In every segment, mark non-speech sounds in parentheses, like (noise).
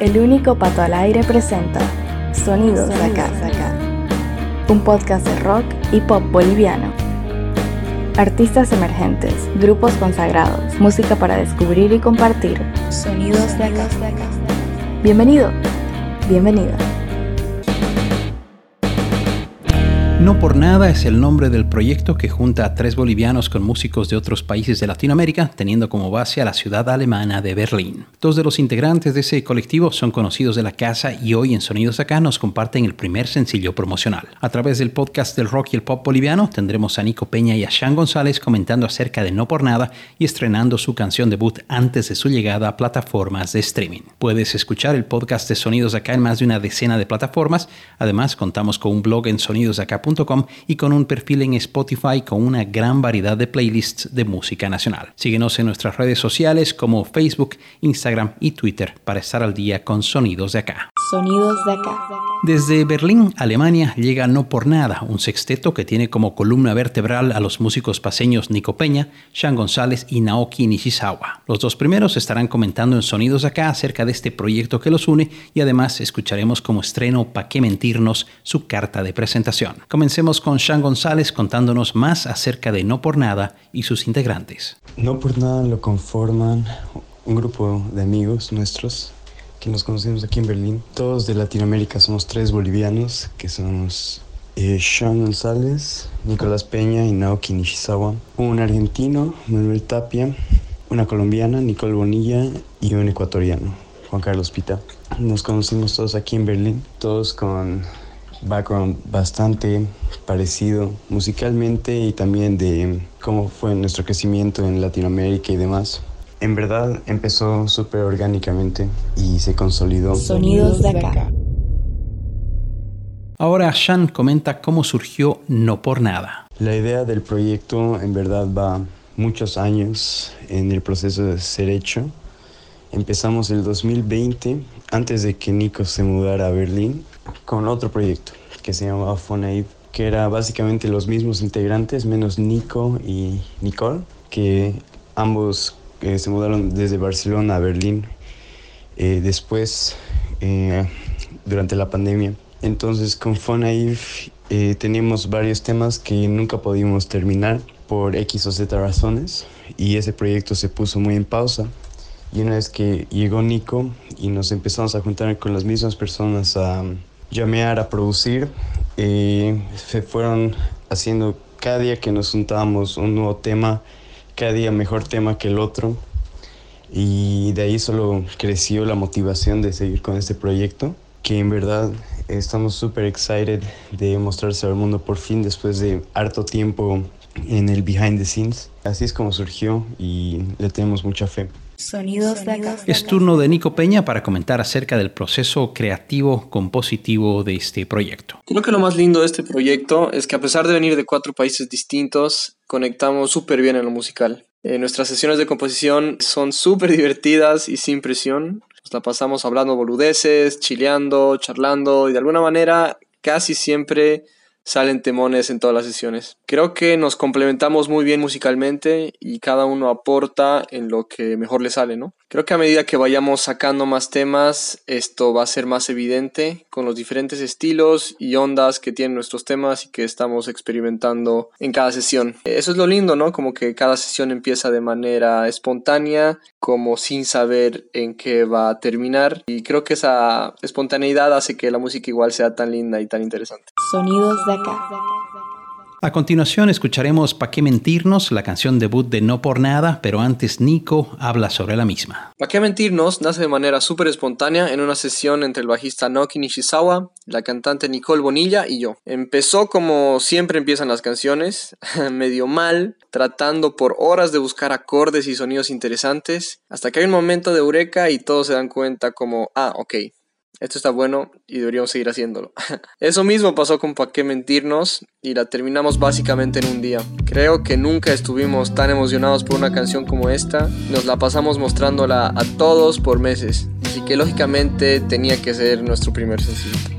El único pato al aire presenta Sonidos de acá, un podcast de rock y pop boliviano. Artistas emergentes, grupos consagrados, música para descubrir y compartir. Sonidos de acá. Bienvenido, bienvenida. No por nada es el nombre del proyecto que junta a tres bolivianos con músicos de otros países de Latinoamérica, teniendo como base a la ciudad alemana de Berlín. Dos de los integrantes de ese colectivo son conocidos de la casa y hoy en Sonidos Acá nos comparten el primer sencillo promocional. A través del podcast del rock y el pop boliviano tendremos a Nico Peña y a Sean González comentando acerca de No por nada y estrenando su canción debut antes de su llegada a plataformas de streaming. Puedes escuchar el podcast de Sonidos Acá en más de una decena de plataformas. Además, contamos con un blog en sonidosacá.com y con un perfil en Spotify con una gran variedad de playlists de música nacional. Síguenos en nuestras redes sociales como Facebook, Instagram y Twitter para estar al día con sonidos de acá. Sonidos de acá. Desde Berlín, Alemania, llega No por Nada, un sexteto que tiene como columna vertebral a los músicos paseños Nico Peña, Sean González y Naoki Nishizawa. Los dos primeros estarán comentando en Sonidos de Acá acerca de este proyecto que los une y además escucharemos como estreno Pa' qué mentirnos su carta de presentación. Comencemos con Sean González contándonos más acerca de No por Nada y sus integrantes. No por Nada lo conforman un grupo de amigos nuestros que nos conocemos aquí en Berlín. Todos de Latinoamérica, somos tres bolivianos, que somos eh, Sean González, Nicolás Peña y Naoki Nishizawa. Un argentino, Manuel Tapia, una colombiana, Nicole Bonilla, y un ecuatoriano, Juan Carlos Pita. Nos conocimos todos aquí en Berlín, todos con background bastante parecido musicalmente y también de cómo fue nuestro crecimiento en Latinoamérica y demás. En verdad empezó súper orgánicamente y se consolidó. Sonidos de acá. Ahora Shan comenta cómo surgió No por Nada. La idea del proyecto en verdad va muchos años en el proceso de ser hecho. Empezamos el 2020, antes de que Nico se mudara a Berlín, con otro proyecto que se llamaba Fonaid, que era básicamente los mismos integrantes, menos Nico y Nicole, que ambos se mudaron desde Barcelona a Berlín eh, después, eh, durante la pandemia. Entonces con Fonaif eh, teníamos varios temas que nunca pudimos terminar por X o Z razones y ese proyecto se puso muy en pausa. Y una vez que llegó Nico y nos empezamos a juntar con las mismas personas a llamear, a producir, se fueron haciendo cada día que nos juntábamos un nuevo tema cada día mejor tema que el otro. Y de ahí solo creció la motivación de seguir con este proyecto, que en verdad estamos súper excited de mostrarse al mundo por fin después de harto tiempo en el behind the scenes. Así es como surgió y le tenemos mucha fe. Sonidos de acá. Es turno de Nico Peña para comentar acerca del proceso creativo compositivo de este proyecto. Creo que lo más lindo de este proyecto es que a pesar de venir de cuatro países distintos, conectamos súper bien en lo musical. Eh, nuestras sesiones de composición son súper divertidas y sin presión. Nos la pasamos hablando boludeces, chileando, charlando y de alguna manera casi siempre salen temones en todas las sesiones. Creo que nos complementamos muy bien musicalmente y cada uno aporta en lo que mejor le sale, ¿no? Creo que a medida que vayamos sacando más temas, esto va a ser más evidente con los diferentes estilos y ondas que tienen nuestros temas y que estamos experimentando en cada sesión. Eso es lo lindo, ¿no? Como que cada sesión empieza de manera espontánea, como sin saber en qué va a terminar. Y creo que esa espontaneidad hace que la música igual sea tan linda y tan interesante. Sonidos de acá. A continuación escucharemos Pa' qué mentirnos, la canción debut de No por Nada, pero antes Nico habla sobre la misma. Pa' qué mentirnos nace de manera súper espontánea en una sesión entre el bajista Naoki Nishizawa, la cantante Nicole Bonilla y yo. Empezó como siempre empiezan las canciones, (laughs) medio mal, tratando por horas de buscar acordes y sonidos interesantes, hasta que hay un momento de eureka y todos se dan cuenta como, ah, ok, esto está bueno y deberíamos seguir haciéndolo. (laughs) Eso mismo pasó con Pa' qué mentirnos y la terminamos básicamente en un día. Creo que nunca estuvimos tan emocionados por una canción como esta. Nos la pasamos mostrándola a todos por meses. Así que lógicamente tenía que ser nuestro primer sencillo.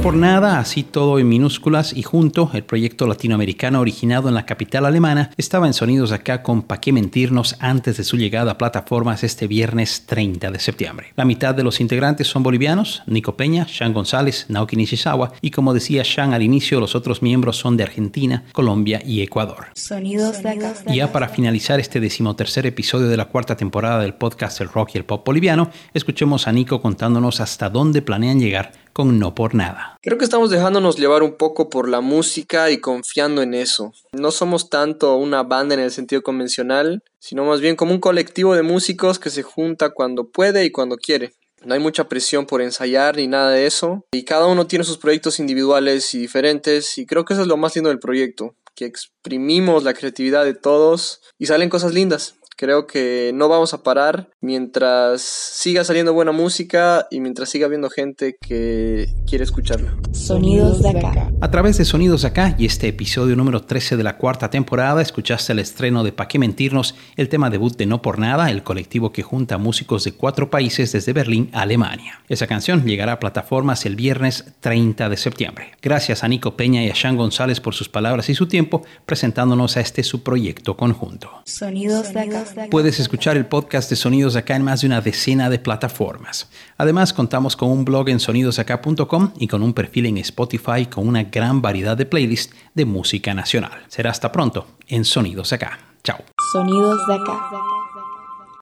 Por nada, así todo en minúsculas y junto, el proyecto latinoamericano originado en la capital alemana estaba en Sonidos Acá con Pa' qué mentirnos antes de su llegada a plataformas este viernes 30 de septiembre. La mitad de los integrantes son bolivianos, Nico Peña, Sean González, Naoki Nishizawa y como decía Sean al inicio, los otros miembros son de Argentina, Colombia y Ecuador. Sonidos de Acá. Y ya para finalizar este decimotercer episodio de la cuarta temporada del podcast El Rock y el Pop Boliviano, escuchemos a Nico contándonos hasta dónde planean llegar con No por Nada. Creo que estamos dejándonos llevar un poco por la música y confiando en eso. No somos tanto una banda en el sentido convencional, sino más bien como un colectivo de músicos que se junta cuando puede y cuando quiere. No hay mucha presión por ensayar ni nada de eso. Y cada uno tiene sus proyectos individuales y diferentes. Y creo que eso es lo más lindo del proyecto. Que exprimimos la creatividad de todos y salen cosas lindas. Creo que no vamos a parar mientras siga saliendo buena música y mientras siga habiendo gente que quiere escucharla. Sonidos de Acá. A través de Sonidos Acá y este episodio número 13 de la cuarta temporada, escuchaste el estreno de Pa' qué mentirnos, el tema debut de No por Nada, el colectivo que junta músicos de cuatro países desde Berlín a Alemania. Esa canción llegará a plataformas el viernes 30 de septiembre. Gracias a Nico Peña y a Sean González por sus palabras y su tiempo presentándonos a este su proyecto conjunto. Sonidos de Acá. Puedes escuchar el podcast de Sonidos Acá en más de una decena de plataformas. Además, contamos con un blog en sonidosacá.com y con un perfil en Spotify con una gran variedad de playlists de música nacional. Será hasta pronto en Sonidos Acá. Chao. Sonidos de Acá.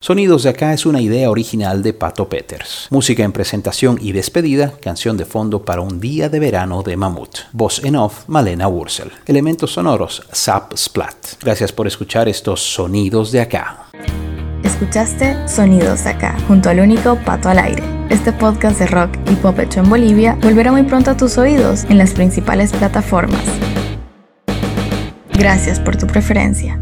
Sonidos de acá es una idea original de Pato Peters. Música en presentación y despedida, canción de fondo para un día de verano de Mamut. Voz en off, Malena Wurzel. Elementos sonoros, Zap Splat. Gracias por escuchar estos sonidos de acá. Escuchaste Sonidos de Acá, junto al único Pato al Aire. Este podcast de rock y pop hecho en Bolivia volverá muy pronto a tus oídos en las principales plataformas. Gracias por tu preferencia.